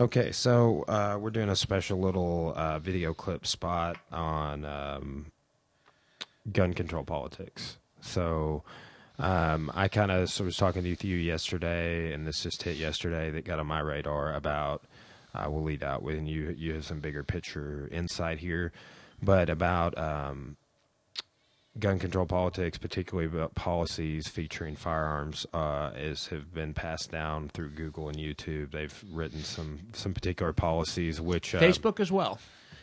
Okay, so uh, we're doing a special little uh, video clip spot on um, gun control politics. So um, I kind of was talking to you yesterday, and this just hit yesterday that got on my radar about. Uh, we'll lead out with, and you you have some bigger picture insight here, but about um, gun control politics, particularly about policies featuring firearms, uh, is have been passed down through Google and YouTube. They've written some some particular policies, which uh, Facebook as well.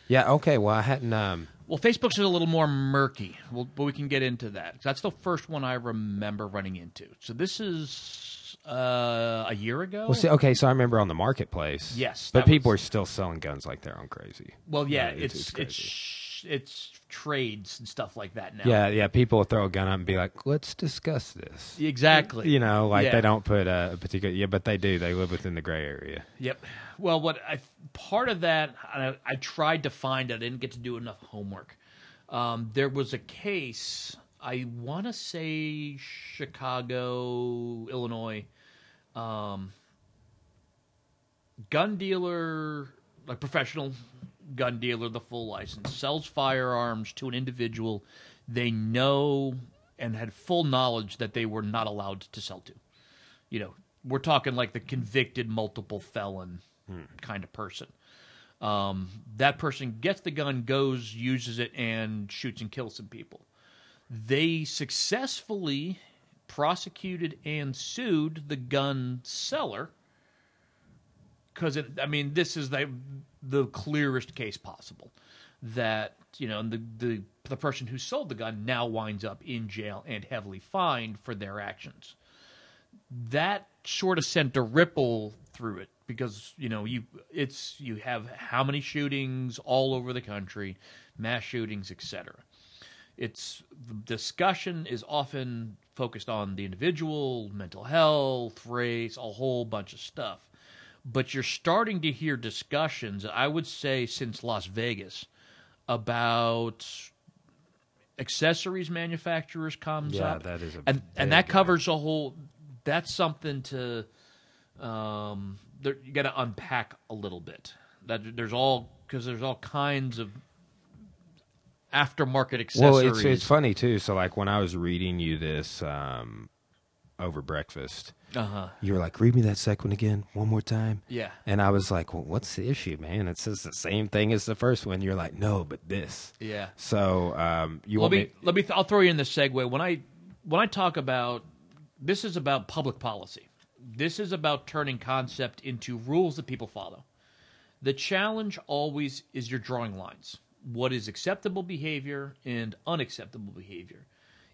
Yeah. Okay. Well, I hadn't. Um, Well, Facebook's a little more murky, well, but we can get into that. That's the first one I remember running into. So this is uh, a year ago. well, see, okay. So I remember on the marketplace. Yes, but people was- are still selling guns like they're on crazy. Well, yeah, Yeah, it's it's- it's it's it's, it's trades and stuff like that now. Yeah, yeah. People will throw a gun up and be like, "Let's discuss this." exactly. You know, like Yeah. they don't put a, a particular. Yeah, but they do. They live within the gray area. Yep. Well, what I part of that I, I tried to find. I didn't get to do enough homework. Um, there was a case. I want to say Chicago, Illinois. Um, gun dealer, like professional gun dealer, the full license, sells firearms to an individual they know and had full knowledge that they were not allowed to sell to. You know, we're talking like the convicted multiple felon kind of person. Um, that person gets the gun, goes, uses it, and shoots and kills some people. They successfully prosecuted and sued the gun seller because I mean this is the the clearest case possible that you know the the the person who sold the gun now winds up in jail and heavily fined for their actions. That sort of sent a ripple through it because you know you it's you have how many shootings all over the country, mass shootings, etc. It's the discussion is often focused on the individual, mental health, race, a whole bunch of stuff but you're starting to hear discussions i would say since las vegas about accessories manufacturers comes Yeah, up. that is a and and that covers a whole that's something to um there, you got to unpack a little bit. That there's all because there's all kinds of aftermarket accessories Well, it's it's funny too. So like when I was reading you this um, over breakfast, uh-huh you were like, "Read me that second again, one more time." yeah And I was like, "Well, what's the issue, man? It says the same thing as the first one." You're like, "No, but this." yeah So um, you let want me, me? let me th- I'll throw you in the segue when I when I talk about this is about public policy. This is about turning concept into rules that people follow. The challenge always is you're drawing lines. What is acceptable behavior and unacceptable behavior?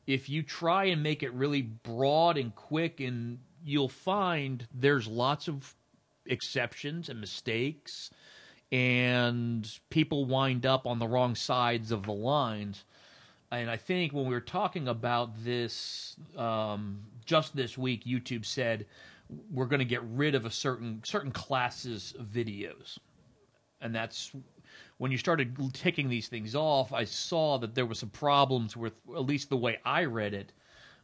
If you try and make it really broad and quick and you'll find there's lots of exceptions and mistakes and people wind up on the wrong sides of the lines and I think when we were talking about this um, just this week, YouTube said we're going to get rid of a certain certain classes of videos, and that's when you started taking these things off. I saw that there were some problems with at least the way I read it,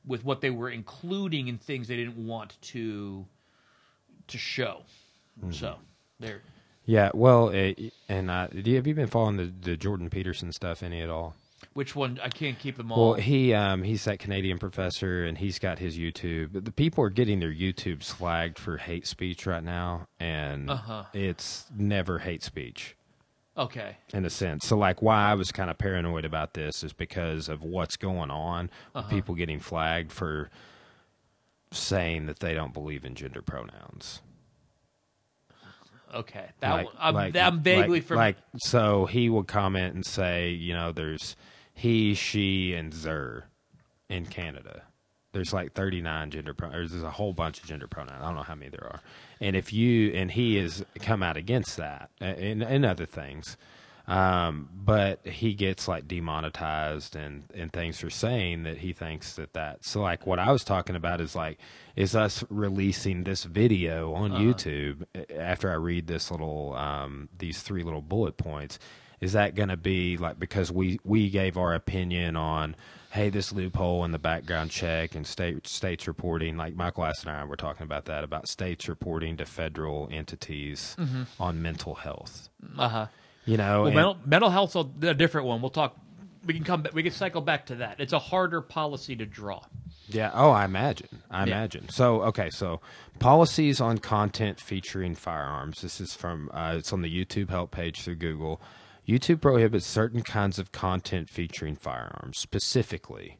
with what they were including in things they didn't want to to show. So there. Yeah. Well, it, and uh, do you, have you been following the, the Jordan Peterson stuff any at all? Which one? I can't keep them all. Well, he um, he's that Canadian professor, and he's got his YouTube. The people are getting their YouTube flagged for hate speech right now, and Uh-huh. it's never hate speech okay. in a sense. So, like, why I was kind of paranoid about this is because of what's going on. Uh-huh. People getting flagged for saying that they don't believe in gender pronouns. Okay. That like, one, I'm, like- I'm vaguely like, from like so he would comment and say you know there's he she and zer in canada there's like 39 gender pronouns there's a whole bunch of gender pronouns. I don't know how many there are. And if you and he has come out against that uh, and, and other things. Um, but he gets like demonetized and and things for saying that he thinks that that so like what I was talking about is like is us releasing this video on YouTube after I read this little um, these three little bullet points. Is that going to be like because we we gave our opinion on hey this loophole in the background check and state states reporting like Michael Ass and I were talking about that about states reporting to federal entities on mental health. Uh huh. You know, Well, and- mental, mental health's a, a different one. We'll talk. We can come. back We can cycle back to that. It's a harder policy to draw. Yeah. Oh, I imagine. I Yeah. imagine. So, okay. So, policies on content featuring firearms. This is from. Uh, it's on the YouTube help page through Google. YouTube prohibits certain kinds of content featuring firearms. Specifically,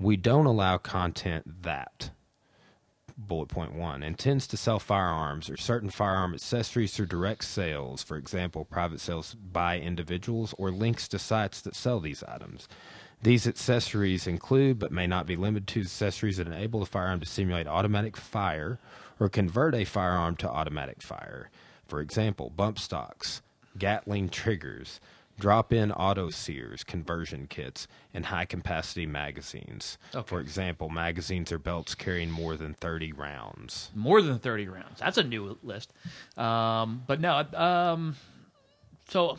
we don't allow content that. Bullet point one intends to sell firearms or certain firearm accessories through direct sales, for example, private sales by individuals or links to sites that sell these items. These accessories include, but may not be limited to, accessories that enable the firearm to simulate automatic fire or convert a firearm to automatic fire. For example, bump stocks, Gatling triggers, drop in auto sears, conversion kits, and high capacity magazines. Okay. For example, magazines or belts carrying more than 30 rounds. More than thirty rounds. That's a new list. Um, but no. Um, so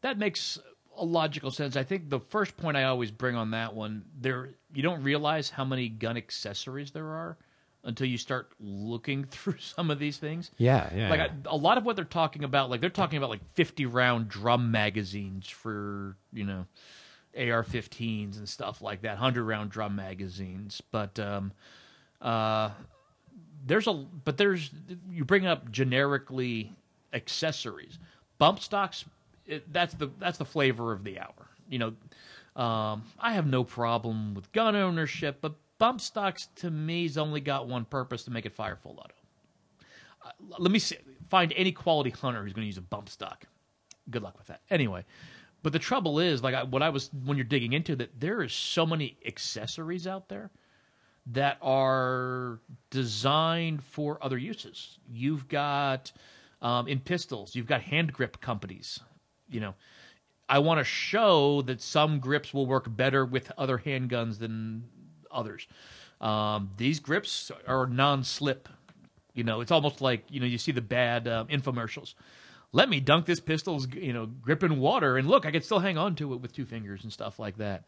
that makes a logical sense. I think the first point I always bring on that one, there you don't realize how many gun accessories there are until you start looking through some of these things. Yeah, yeah. like yeah. I, a lot of what they're talking about like they're talking about like 50 round drum magazines for you know ar-15s and stuff like that 100 round drum magazines but um uh there's a but there's you bring up generically accessories bump stocks it, that's the that's the flavor of the hour you know um i have no problem with gun ownership but bump stocks to me, me's only got one purpose to make it fire full auto let me see, find any quality hunter who's going to use a bump stock. Good luck with that. Anyway, but the trouble is, like I, what I was when you're digging into that, there is so many accessories out there that are designed for other uses. You've got um, in pistols, you've got hand grip companies. You know, I want to show that some grips will work better with other handguns than others. Um, these grips are non-slip. You know, it's almost like you know you see the bad um, infomercials. Let me dunk this pistol's you know grip in water, and look, I can still hang on to it with two fingers and stuff like that.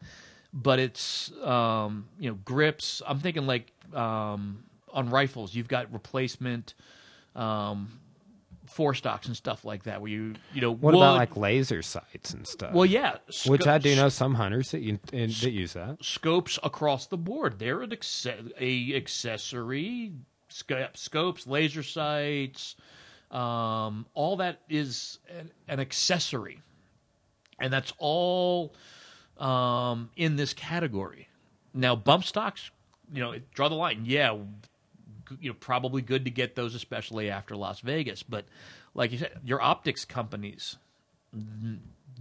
But it's um, you know grips. I'm thinking like um, on rifles, you've got replacement um, forestocks and stuff like that, where you you know what wood- about like laser sights and stuff? well yeah, which I do know some hunters that, you, in, that use that. scopes across the board. They're an acce- a accessory, sc- scopes, laser sights, um, all that is an, an accessory, and that's all um, in this category. Now, bump stocks, you know, draw the line. Yeah, you know, probably good to get those, especially after Las Vegas. But like you said, your optics companies,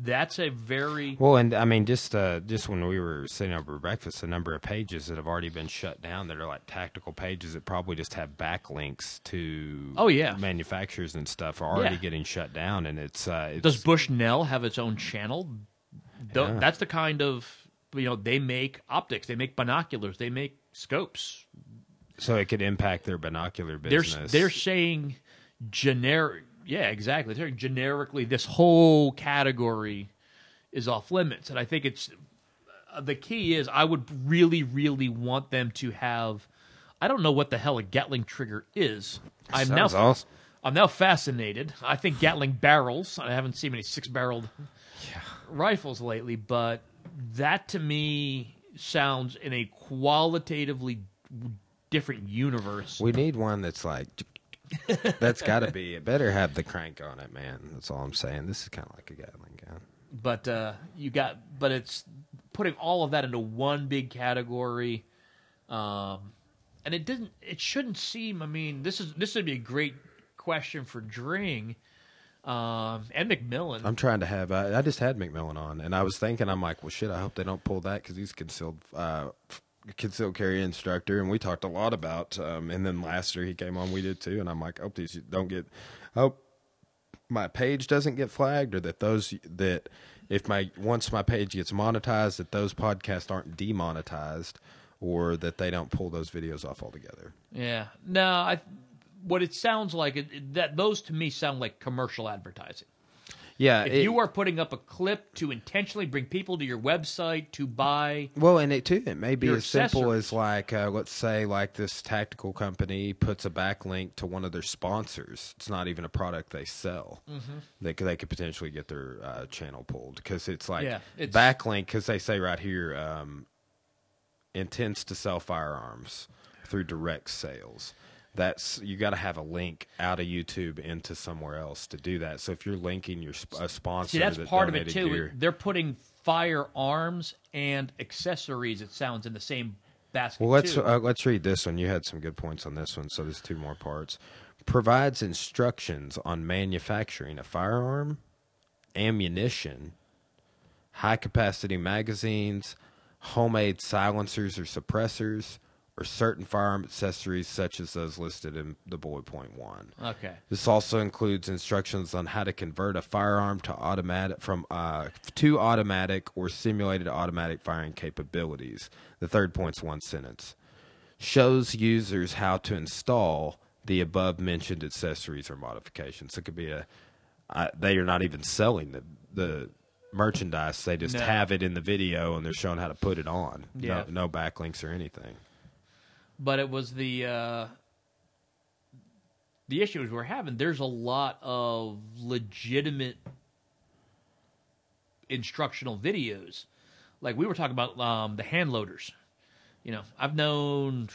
that's a very Well, and I mean, just uh, just when we were sitting over breakfast, the number of pages that have already been shut down that are like tactical pages that probably just have backlinks to Oh, yeah. manufacturers and stuff are already Yeah. getting shut down, and it's, uh, it's Does Bushnell have its own channel? Yeah. That's the kind of you know they make optics, they make binoculars, they make scopes. So it could impact their binocular They're business. they're saying generic. Yeah, exactly. They're saying generically this whole category is off limits, and I think it's uh, the key is I would really, really want them to have. I don't know what the hell a Gatling trigger is. I'm now Sounds awesome. I'm now fascinated. I think Gatling barrels. I haven't seen many six barreled rifles lately, but that to me sounds in a qualitatively different universe. We need one that's like. that's got to be. It better have the crank on it, man. That's all I'm saying. This is kind of like a Gatling gun. But uh, you got, but it's putting all of that into one big category, um, and it didn't. It shouldn't seem. I mean, this is this would be a great question for Dring um, and McMillan. I'm trying to have. I, I just had McMillan on, and I was thinking, I'm like, well, shit. I hope they don't pull that because he's concealed, uh, concealed carry instructor, and we talked a lot about. Um, and then last year he came on, we did too, and I'm like, hope these don't get. Hope my page doesn't get flagged, or that those that if my once my page gets monetized, that those podcasts aren't demonetized, or that they don't pull those videos off altogether. Yeah. No, I. What it sounds like it- that those to me sound like commercial advertising. Yeah, if it- you are putting up a clip to intentionally bring people to your website to buy, Well, and it too, it may be as simple as like, uh, let's say, like this tactical company puts a backlink to one of their sponsors. It's not even a product they sell. Mm-hmm. They could they could potentially get their uh, channel pulled because it's like Yeah, it's- backlink because they say right here um, intends to sell firearms through direct sales. That's you got to have a link out of YouTube into somewhere else to do that. So if you're linking your sp- a sponsor, see that's that part of it too. They're putting firearms and accessories. It sounds in the same basket. Well, let's uh, let's read this one. You had some good points on this one, so there's two more parts. Provides instructions on manufacturing a firearm, ammunition, high capacity magazines, homemade silencers or suppressors, or certain firearm accessories such as those listed in the bullet point one. okay. This also includes instructions on how to convert a firearm to automatic from uh, to automatic or simulated automatic firing capabilities. The third point's one sentence. Shows users how to install the above mentioned accessories or modifications. It could be a uh, they are not even selling the the merchandise. They just No. have it in the video and they're showing how to put it on. Yeah. No, no backlinks or anything. But it was the uh, the issues we're having. There's a lot of legitimate instructional videos, like we were talking about um, the hand loaders. You know, I've known,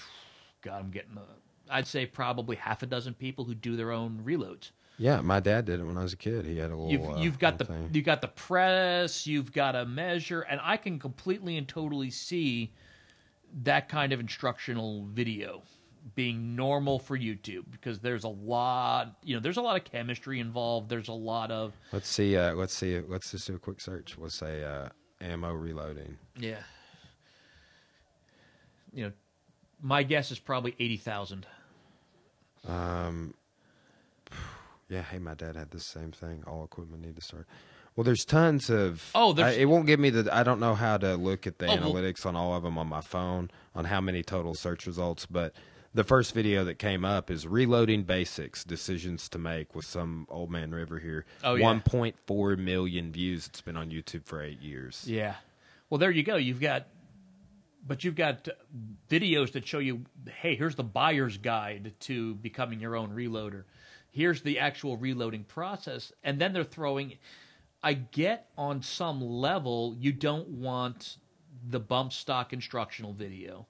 God, I'm getting, uh, I'd say probably half a dozen people who do their own reloads. Yeah, my dad did it when I was a kid. He had a little. You've uh, you've got the thing. you got the press, you've got a measure, and I can completely and totally see that kind of instructional video being normal for YouTube because there's a lot, you know, there's a lot of chemistry involved. There's a lot of Let's see. Uh, let's see. Let's just do a quick search. We'll say uh, ammo reloading. yeah, you know, my guess is probably eighty thousand. Um. Yeah. Hey, my dad had the same thing. All equipment need to start. Well, there's tons of. Oh, there's- I, it won't give me the. I don't know how to look at the Oh, well- analytics on all of them on my phone on how many total search results, but. The first video that came up is reloading basics, decisions to make with some old man River here. Oh, yeah. 1.4 million views. It's been on YouTube for eight years. Yeah. Well, there you go. You've got, but you've got videos that show you, hey, here's the buyer's guide to becoming your own reloader. Here's the actual reloading process. And then they're throwing, I get on some level, you don't want the bump stock instructional video.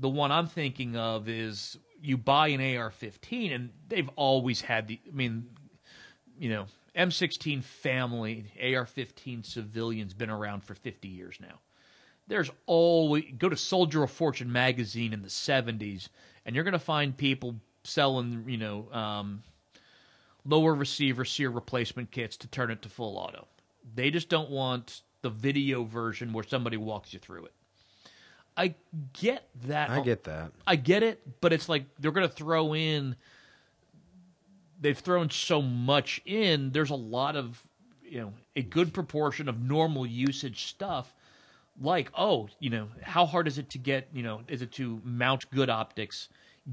The one I'm thinking of is you buy an AR 15, and they've always had the, I mean, you know, M16 family, AR-15 civilians been around for 50 years now. There's always go to Soldier of Fortune magazine in the 70s, and you're going to find people selling, you know, um, lower receiver sear replacement kits to turn it to full auto. They just don't want the video version where somebody walks you through it. I get that. I get that. I get it, but it's like they're going to throw in. They've thrown so much in. There's a lot of, you know, a good proportion of normal usage stuff. Like, oh, you know, how hard is it to get, you know, is it to mount good optics,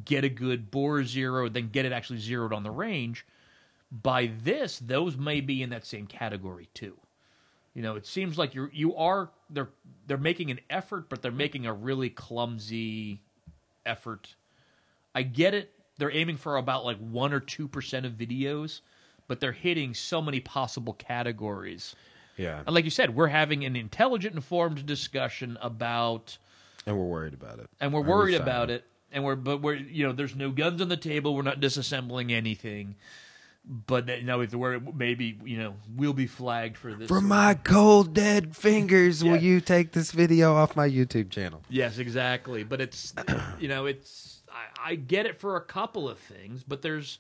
get a good bore zero, then get it actually zeroed on the range? By this, those may be in that same category too. You know, it seems like you're you are they're they're making an effort, but they're making a really clumsy effort. I get it. They're aiming for about like one or two percent of videos, but they're hitting so many possible categories. Yeah. And like you said, we're having an intelligent, informed discussion about, And we're worried about it. and we're Or worried about it. And we're, but we're, you know, there's no guns on the table. We're not disassembling anything. But you know, if we're maybe, you know, we'll be flagged for this. From my cold dead fingers, Yeah. will you take this video off my YouTube channel? Yes, exactly. But it's you know, it's I, I get it for a couple of things, but there's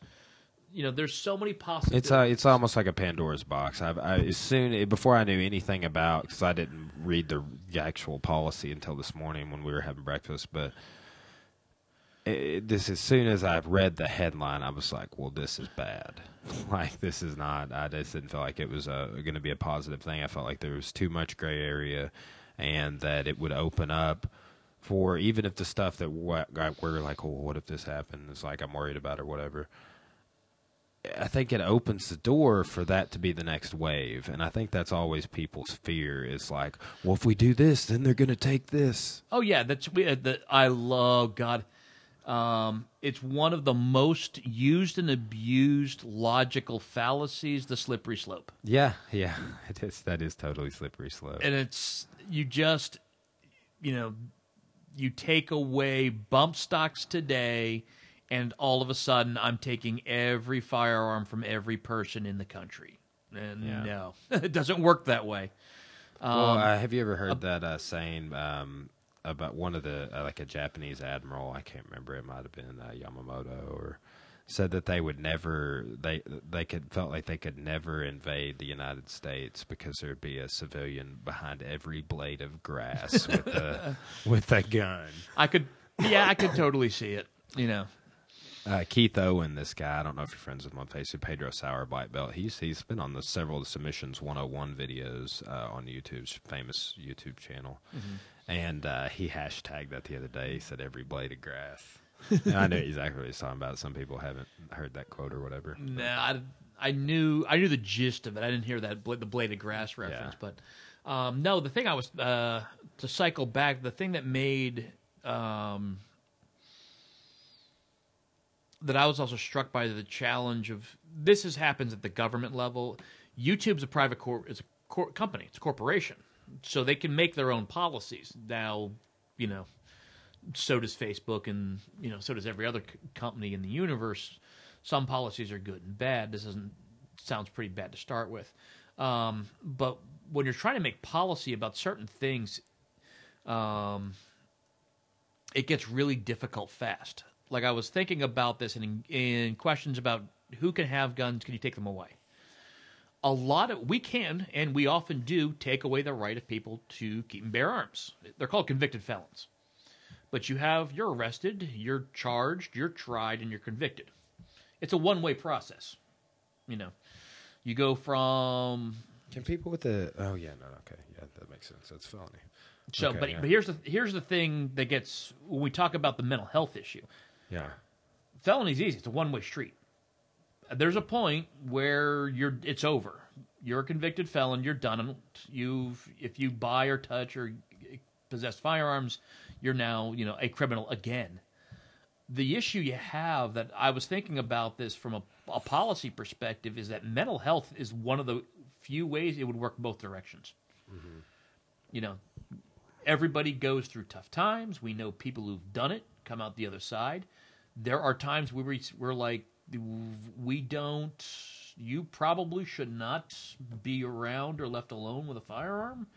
you know, there's so many possibilities. It's uh, it's almost like a Pandora's box. I, I as soon before I knew anything about because I didn't read the, the actual policy until this morning when we were having breakfast. But it, this as soon as I read the headline, I was like, "Well, this is bad. like this is not." I just didn't feel like it was uh, going to be a positive thing. I felt like there was too much gray area, and that it would open up for even if the stuff that we're like, "Oh, what if this happened?" It's like I'm worried about or whatever I think it opens the door for that to be the next wave, and I think that's always people's fear is like, well, if we do this, then they're going to take this. Oh yeah, that's we. Uh, the, I love God. Um, it's one of the most used and abused logical fallacies, the slippery slope. Yeah, yeah, it is. That is totally slippery slope. And it's you just, you know, you take away bump stocks today, and all of a sudden, I'm taking every firearm from every person in the country. And Yeah. no, it doesn't work that way. well, uh, have you ever heard that uh, saying um, about one of the uh, like a Japanese admiral? I can't remember. It might have been uh, Yamamoto, or said that they would never they they could felt like they could never invade the United States because there'd be a civilian behind every blade of grass with a with a gun. I could, yeah, I could totally see it. You know, Uh, Keith Owen, this guy, I don't know if you're friends with him on Facebook, Pedro Sauer Black Belt. He's he's been on the several of the submissions 101 videos uh, on YouTube's famous YouTube channel, and uh, he hashtagged that the other day. He said every blade of grass. and I know exactly what he's talking about. Some people haven't heard that quote or whatever. No, I, I knew I knew the gist of it. I didn't hear that bla- the blade of grass reference, Yeah. but um, no, the thing I was uh, to cycle back. The thing that made um, that I was also struck by the challenge of this is happens at the government level. YouTube's a private cor- it's a cor- company, it's a corporation, so they can make their own policies. Now, you know, so does Facebook, and you know, so does every other c- company in the universe. Some policies are good and bad. This isn't sounds pretty bad to start with, um, but when you're trying to make policy about certain things, um, it gets really difficult fast. Like I was thinking about this, and in, in questions about who can have guns, can you take them away? A lot of we can, and we often do, take away the right of people to keep and bear arms. They're called convicted felons but you have you're arrested, you're charged, you're tried, and you're convicted. It's a one way process. You know, you go from Can people with the oh yeah no okay yeah that makes sense that's felony. so, Okay, but yeah. but here's the here's the thing that gets when we talk about the mental health issue. Yeah, Felony's easy; it's a one way street. There's a point where you're it's over. You're a convicted felon. You're done. You've if you buy or touch or possess firearms, you're now you know a criminal again. The issue you have that I was thinking about this from a, a policy perspective is that mental health is one of the few ways it would work both directions. You know, everybody goes through tough times. We know people who've done it come out the other side. There are times where we, we're like, we don't. You probably should not be around or left alone with a firearm.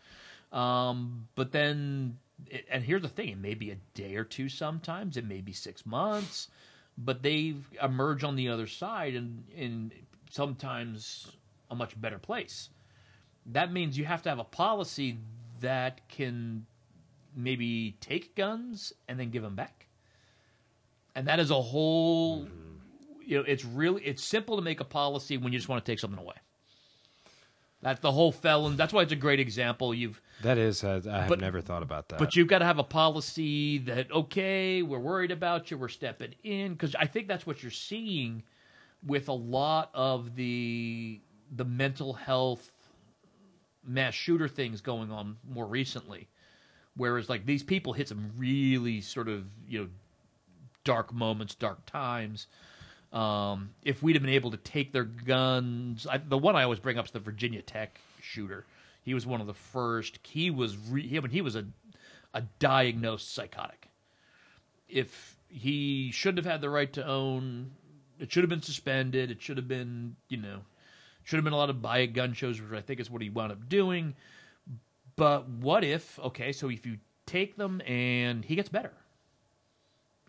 Um, but then, and here's the thing: it may be a day or two. Sometimes it may be six months, but they emerge on the other side, and in sometimes a much better place. That means you have to have a policy that can maybe take guns and then give them back. And that is a whole you know, it's really it's simple to make a policy when you just want to take something away. That's the whole felon. That's why it's a great example. You've that is uh, I have But- never thought about that. but you've got to have a policy that okay, we're worried about you, we're stepping in because I think that's what you're seeing with a lot of the the mental health mass shooter things going on more recently. Whereas like these people hit some really sort of you know dark moments, dark times. Um, if we'd have been able to take their guns, I, the one I always bring up is the Virginia Tech shooter. He was one of the first. He was re, I mean, he was a a diagnosed psychotic. If he shouldn't have had the right to own, it should have been suspended. It should have been, you know, should have been allowed to buy at gun shows, which I think is what he wound up doing. But what if, okay, so if you take them and he gets better,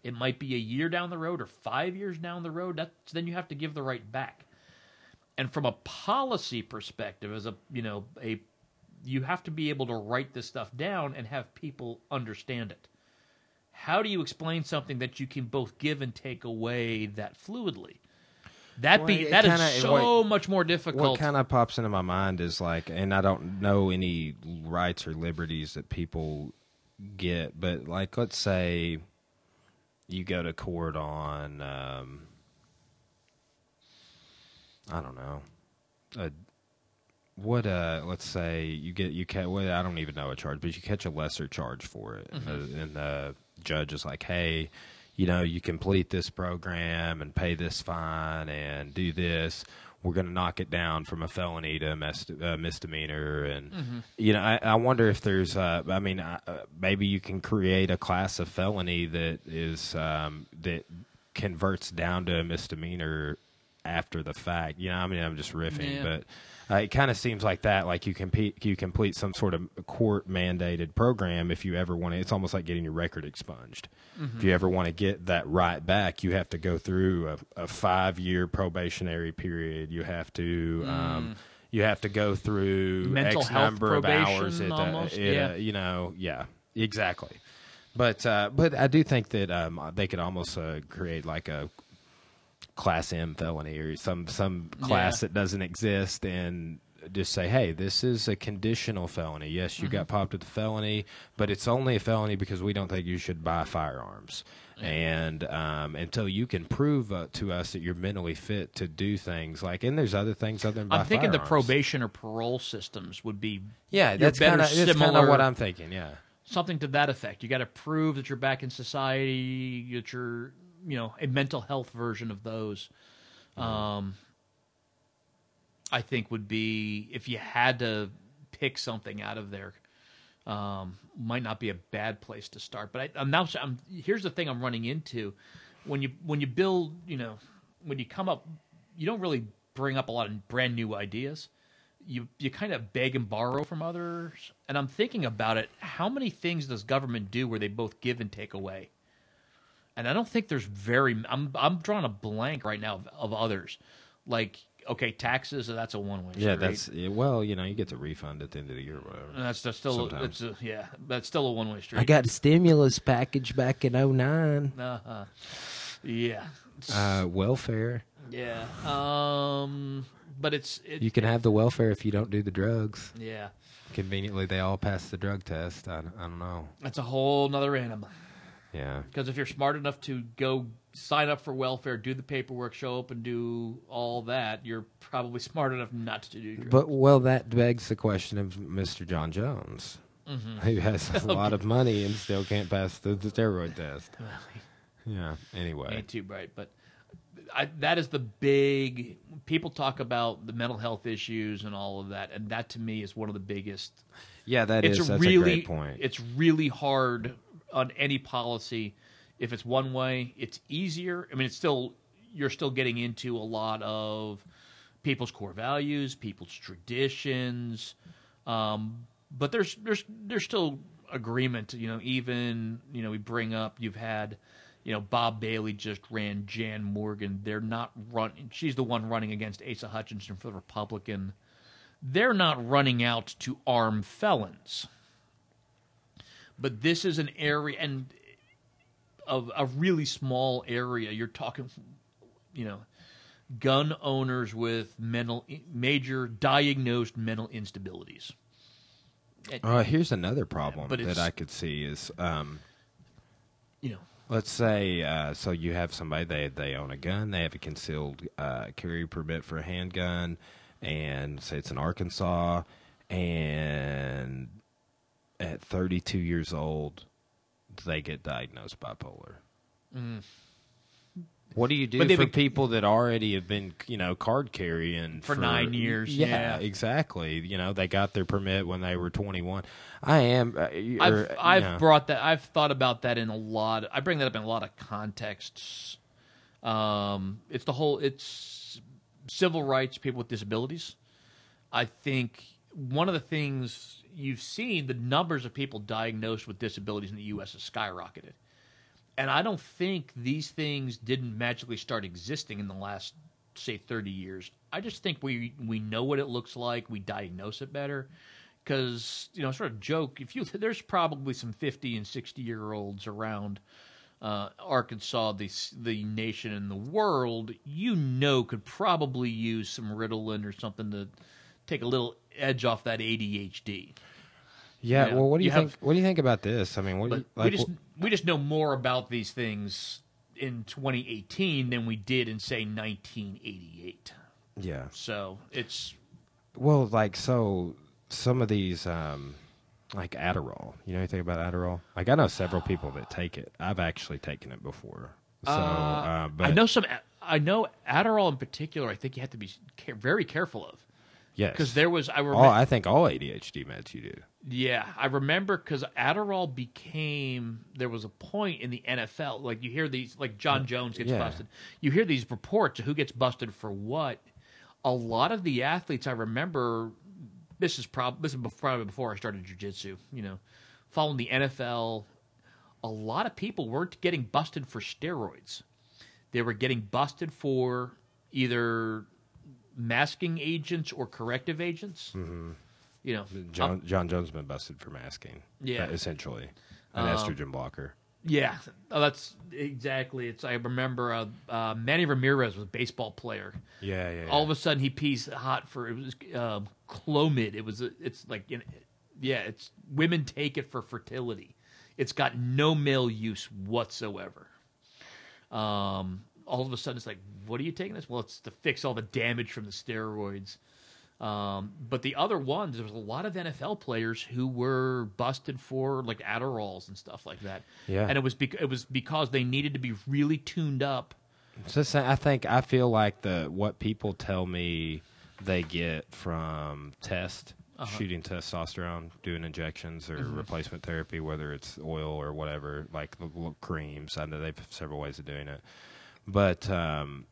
it might be a year down the road or five years down the road. That's then you have to give the right back. And from a policy perspective, as a you know a, you have to be able to write this stuff down and have people understand it. How do you explain something that you can both give and take away that fluidly? That be Well, it that is kinda- so what- much more difficult. what kind of pops into my mind is like, and I don't know any rights or liberties that people get, but like, let's say you go to court on, um, I don't know. Uh, what uh let's say you get you catch well, I don't even know a charge, but you catch a lesser charge for it, and, the, and the judge is like, hey, you know, you complete this program and pay this fine and do this. We're going to knock it down from a felony to a mis- uh, misdemeanor, and you know, I, I wonder if there's, uh, I mean, uh, maybe you can create a class of felony that is um, that converts down to a misdemeanor after the fact. You know, I mean, I'm just riffing, Yeah. but uh, it kind of seems like that. Like you compete, you complete some sort of court mandated program if you ever want to. It's almost like getting your record expunged. If you ever want to get that right back, you have to go through a, a five year probationary period. You have to. Um, you have to go through Mental X number of hours at the, almost, at a- yeah. you know, yeah, exactly. But uh, but I do think that um, they could almost uh, create like a class M felony or some some class Yeah. that doesn't exist and just say, hey, this is a conditional felony. Yes, you Mm-hmm. got popped with a felony, but it's only a felony because we don't think you should buy firearms. And um, until you can prove uh, to us that you're mentally fit to do things like, and there's other things other than I'm thinking the probation or parole systems would be Yeah, that's kind of similar of what I'm thinking. Yeah. something to that effect. You got to prove that you're back in society, that you're, you know, a mental health version of those. Um, I think would be if you had to pick something out of there, um, might not be a bad place to start. But I, I'm now, I'm, here's the thing I'm running into when you when you build, you know, when you come up, you don't really bring up a lot of brand new ideas you you kind of beg and borrow from others. And I'm thinking about it. How many things does government do where they both give and take away? And I don't think there's very. I'm I'm drawing a blank right now of, of others. Like okay, taxes. That's a one way. Yeah, that's yeah, well, you know, you get the refund at the end of the year, or whatever. that's, that's still Sometimes. it's a, yeah. That's still a one way street. I got a stimulus package back in 09. Uh-huh. Yeah. Uh, welfare. Yeah. Um. But it's it, You can have the welfare if you don't do the drugs. yeah. Conveniently, they all pass the drug test. I, I don't know. That's a whole nother animal. Yeah. Because if you're smart enough to go sign up for welfare, do the paperwork, show up, and do all that, you're probably smart enough not to do drugs. But well, that begs the question of Mr. Jon Jones, Mm-hmm. who has a lot of money and still can't pass the, the steroid test. Yeah. Anyway. ain't too bright, but I, that is the big. People talk about the mental health issues and all of that, and that to me is one of the biggest. Yeah, that it's is. a That's really, a great point. it's really hard on any policy. If it's one way, it's easier. I mean, it's still you're still getting into a lot of people's core values, people's traditions, um, but there's there's there's still agreement. You know, even you know we bring up you've had. You know, Bob Bailey just ran Jan Morgan. They're not running. She's the one running against Asa Hutchinson for the Republican. They're not running out to arm felons. But this is an area, and of a really small area. You're talking, you know, gun owners with mental major diagnosed mental instabilities. And, Uh, here's another problem but that I could see is, um, you know, let's say, uh, so you have somebody they they own a gun, they have a concealed uh, carry permit for a handgun, and say it's in Arkansas, and at 32 years old, they get diagnosed bipolar. What do you do Mm. But they've for been- people that already have been, you know, card carrying For nine years, yeah. exactly. You know, they got their permit when they were 21. I am. Uh, y- I've or, I've you know. brought that. I've thought about that in a lot. I bring that up in a lot of contexts. Um, it's the whole. It's civil rights, people with disabilities. I think one of the things you've seen, the numbers of people diagnosed with disabilities in the U.S. has skyrocketed, and I don't think these things didn't magically start existing in the last say 30 years. I just think we we know what it looks like. We diagnose it better because you know, sort of joke. If you there's probably some 50 and 60 year olds around uh, Arkansas, the the nation and the world, you know, could probably use some Ritalin or something to take a little edge off that ADHD. Yeah, Yeah. Well, what do you, You think? have- what do you think about this? I mean, what do you, like? we just wh- we just know more about these things in 2018 than we did in say 1988. Yeah. So it's Well, like so, some of these, um, like Adderall. You know anything about Adderall? Like I know several people that take it. I've actually taken it before. So, uh, but I know some. I know Adderall in particular. I think you have to be care- very careful of yes, because there was. I all, remember. I think all ADHD meds you do. Yeah, I remember because Adderall became there was a point in the NFL like you hear these like Jon Jones gets Yeah. busted. You hear these reports of who gets busted for what. A lot of the athletes I remember. This is prob this is probably before I started jujitsu. You know, following the NFL, a lot of people weren't getting busted for steroids. They were getting busted for either masking agents or corrective agents. Mm-hmm. You know, John Jon Jones been busted for masking. Yeah. uh, essentially an Um, estrogen blocker. Yeah, oh, that's exactly. It's. I remember uh, uh, Manny Ramirez was a baseball player. Yeah, yeah. yeah. All of a sudden, he pees hot for it was um, Clomid. It was. It's like, you know, yeah, it's women take it for fertility. It's got no male use whatsoever. Um, all of a sudden, it's like, what are you taking this? Well, it's to fix all the damage from the steroids. Um, but the other ones, there was a lot of NFL players who were busted for like Adderalls and stuff like that. Yeah. and it was bec- it was because they needed to be really tuned up. So I think I feel like the what people tell me they get from test Uh-huh. shooting testosterone, doing injections or Mm-hmm. replacement therapy, whether it's oil or whatever, like creams. I know they've several ways of doing it, but um,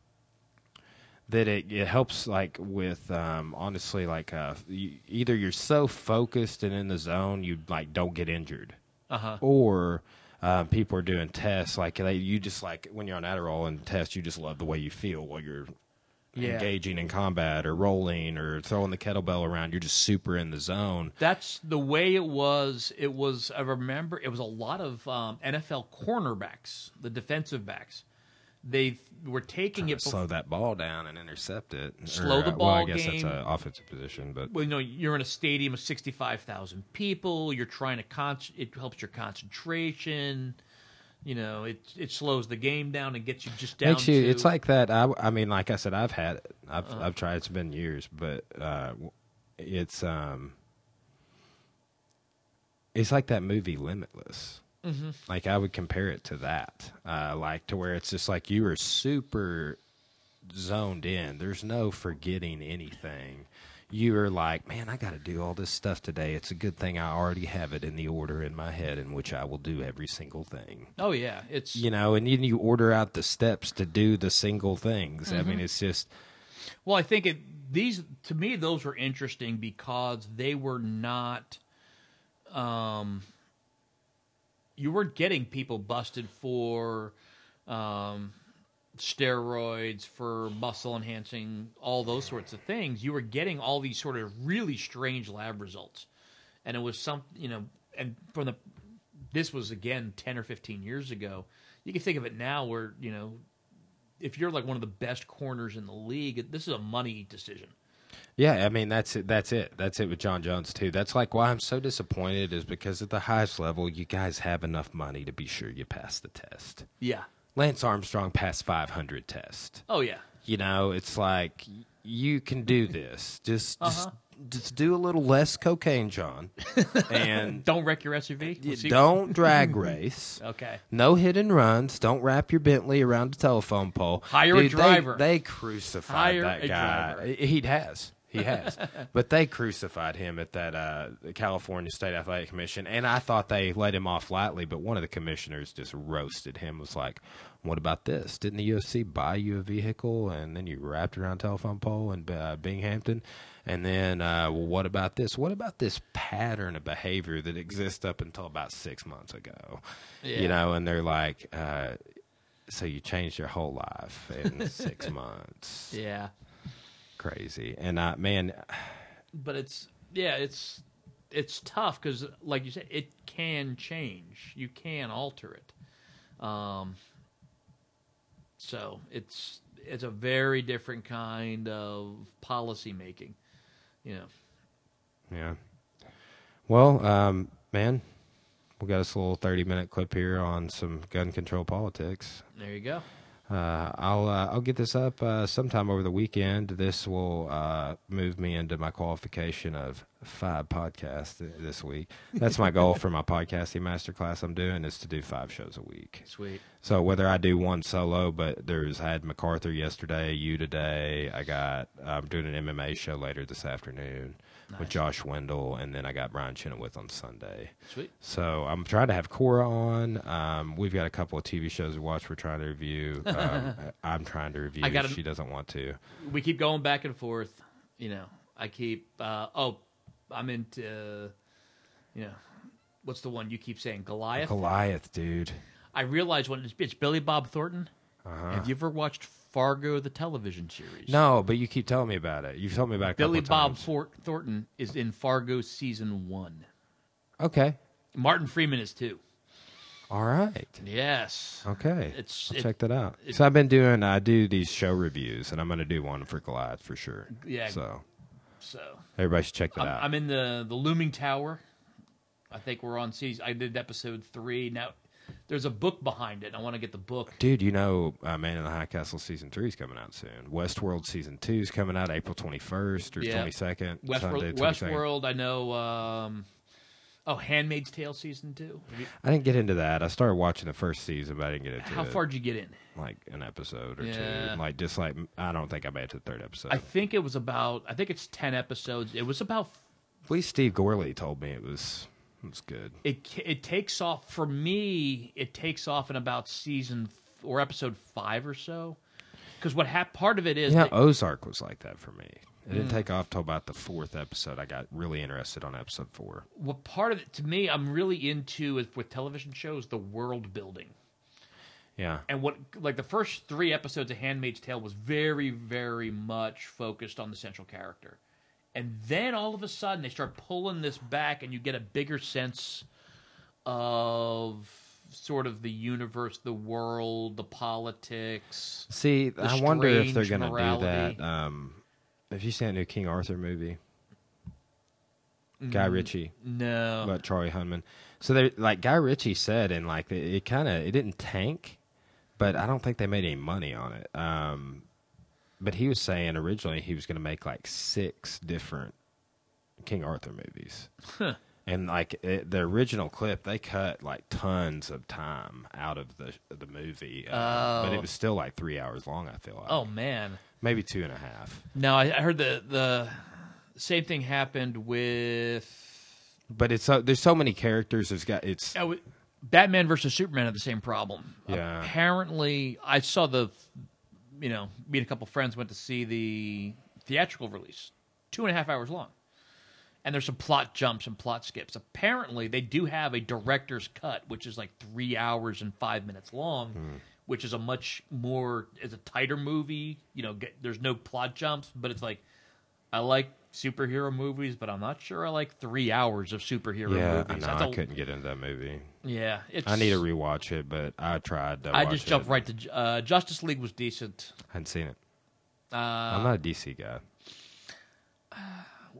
that it, it helps like with um, honestly like uh, you, either you're so focused and in the zone you like don't get injured Uh huh. or um, people are doing tests like they, you just like when you're on Adderall and test, you just love the way you feel while you're Yeah. engaging in combat or rolling or throwing the kettlebell around. You're just super in the zone. That's the way it was. It was. I remember it was a lot of um, NFL cornerbacks, the defensive backs. They were taking it. slow that ball down and intercept it. Slow the uh, well, I ball guess game. that's an offensive position, but well, you know, you're in a stadium of sixty-five thousand people. You're trying to con. It helps your concentration. You know, it it slows the game down and gets you just down. makes you. to, It's like that. I, I mean, like I said, I've had it. I've Uh-huh. I've tried. It's been years, but uh, it's um, it's like that movie Limitless. Mm-hmm. Like I would compare it to that, uh, like to where it's just like you are super zoned in. There's no forgetting anything. You are like, man, I got to do all this stuff today. It's a good thing I already have it in the order in my head in which I will do every single thing Oh yeah, it's you know, and then you order out the steps to do the single things. I Mm-hmm. mean, it's just Well, I think it these to me those were interesting because they were not um you weren't getting people busted for um steroids for muscle enhancing all those sorts of things. You were getting all these sort of really strange lab results. And it was some you know and from the this was again 10 or 15 years ago. You can think of it now where you know if you're like one of the best corners in the league, this is a money decision. Yeah. I mean, that's it. That's it. That's it with Jon Jones too. That's like why I'm so disappointed is because at the highest level, you guys have enough money to be sure you pass the test. Yeah. Lance Armstrong passed 500 tests. Oh yeah. You know, it's like you can do this. Just just Uh-huh. just do a little less cocaine, Jon, and Don't wreck your SUV. Don't drag race. Okay. No hit and runs. Don't wrap your Bentley around a telephone pole. Hire a Dude, they- driver. They, crucified Hire that a guy. driver. He has. He has. but they crucified him at that uh, the California State Athletic Commission, and I thought they let him off lightly. But one of the commissioners just roasted him. Was like, "What about this? Didn't the UFC buy you a vehicle and then you wrapped around a telephone pole in uh, Binghamton?" And then, uh, well, what about this? What about this pattern of behavior that exists up until about six months ago? Yeah. You know, and they're like, uh, so you changed your whole life in six months. Yeah. Crazy. And I, man, But it's yeah, it's it's tough because, like you said, it can change. You can alter it. Um. So it's it's a very different kind of policy making. Know. yeah. Well, um, man, we got us a little 30 minute clip here on some gun control politics. There you go. Uh, I'll uh, I'll get this up uh, sometime over the weekend. This will uh, move me into my qualification of five podcasts this week. That's my goal for my podcasting masterclass I'm doing is to do five shows a week. Sweet. So whether I do one solo, but there's I had MacArthur yesterday, you today. I got I'm doing an MMA show later this afternoon with Josh Wendell, and then I got Brian Chenoweth on Sunday. Sweet. So I'm trying to have Cora on. Um, we've got a couple of TV shows to watch. We're trying to review. Um, I'm trying to review. I gotta- she doesn't want to. We keep going back and forth. You know, I keep. Uh, oh, I'm into. Uh, you know, what's the one you keep saying? Goliath. Goliath, dude. I realize when it's, it's Billy Bob Thornton. Uh-huh. Have you ever watched Fargo, the television series? No, but you keep telling me about it. You've told me about it a Billy of Bob times. Fort- Thornton is in Fargo season one. Okay. Martin Freeman is too. All right. Yes. Okay. It's- I'll it- check that out. so I've been doing. I do these show reviews, and I'm going to do one for Goliath for sure. Yeah. So So everybody should check that I'm, out. I'm in the the looming tower. I think we're on season. I did episode three. Now there's a book behind it. I want to get the book. Dude, you know, uh, Man in the High Castle season three is coming out soon. Westworld season two is coming out April 21st or Yeah. 22nd. Westworld. Sunday, 22nd. Westworld. I know. Um, oh, Handmaid's Tale season two. You- I didn't get into that. I started watching the first season, but I didn't get into How it. How far did you get in? Like an episode or Yeah. two. Like just like I don't think I made it to the third episode. I think it was about. I think it's ten episodes. It was about. At least Steve Gorley told me it was it good. It it takes off for me. It takes off in about season f- or episode five or so. Because what hap- part of it is Yeah, that- Ozark was like that for me. It Mm. didn't take off till about the fourth episode. I got really interested on episode four. what part of it to me I'm really into is with television shows the world building. Yeah. And what like the first 3 episodes of Handmaid's Tale was very very much focused on the central character. And then all of a sudden they start pulling this back and you get a bigger sense of sort of the universe, the world, the politics. See, The I wonder if they're going to do that. Um, have you seen that new King Arthur movie? Guy Ritchie, No. about Charlie Hunnam. So they like Guy Ritchie said, and like it, it kind of it didn't tank, but I don't think they made any money on it. Um, but he was saying originally he was going to make like six different King Arthur movies. And like it, the original clip, they cut like tons of time out of the the movie, uh, but Oh. it was still like three hours long. I feel like oh man. maybe two and a half. No, I, I heard the the same thing happened with But it's so, there's so many characters. There's got it's Oh, Batman versus Superman had the same problem. Yeah. Apparently, I saw the, you know, me and a couple friends went to see the theatrical release, two and a half hours long, and there's some plot jumps and plot skips. Apparently, they do have a director's cut, which is like three hours and five minutes long, hmm. which is a much more is a tighter movie. You know, get, there's no plot jumps, but it's like I like superhero movies, but I'm not sure I like three hours of superhero yeah. Movies. That's I couldn't get into that movie. yeah, it's, I need to rewatch it, but I tried. To I just it. jumped right to uh, Justice League was decent. I hadn't seen it. Uh, I'm not a DC guy.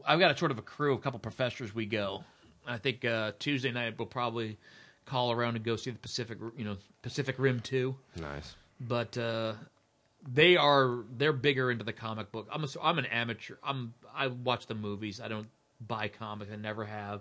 I've got a sort of a crew, a couple professors. We go. I think uh, Tuesday night we'll probably call around and go see the Pacific, you know, Pacific Rim two. Nice. But uh, they are they're bigger into the comic book. I'm a, I'm an amateur. I'm I watch the movies. I don't buy comics. I never have.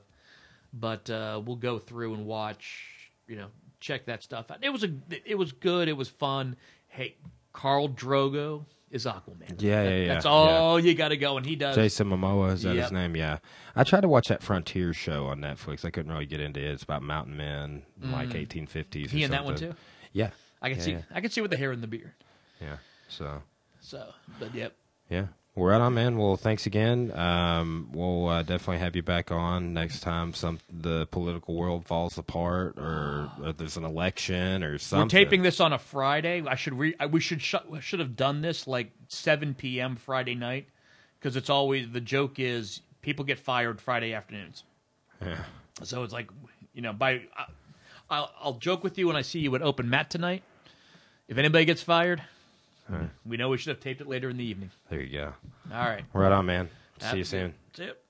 But uh, we'll go through and watch. You know, check that stuff out. It was a it was good. It was fun. Hey, Khal Drogo is Aquaman. Yeah, yeah, yeah. That's yeah. all you got to go, and he does. Jason Momoa is that Yep. his name? Yeah, I tried to watch that Frontier show on Netflix. I couldn't really get into it. It's about mountain men, in like 1850s. Mm. He in that one too. Yeah, I can Yeah, see. yeah. I can see with the hair and the beard. Yeah. So So, but yep. yeah, we're right on, man. Well, thanks again. Um, we'll uh, definitely have you back on next time. Some the political world falls apart, or, or there's an election, or something. We're taping this on a Friday. I should re- I, we should sh- should have done this like 7 p.m. Friday night because it's always the joke is people get fired Friday afternoons. Yeah. So it's like you know by I, I'll, I'll joke with you when I see you at open mat tonight. If anybody gets fired, we know we should have taped it later in the evening. There you go. All right. Right on, man. See you soon. That's it.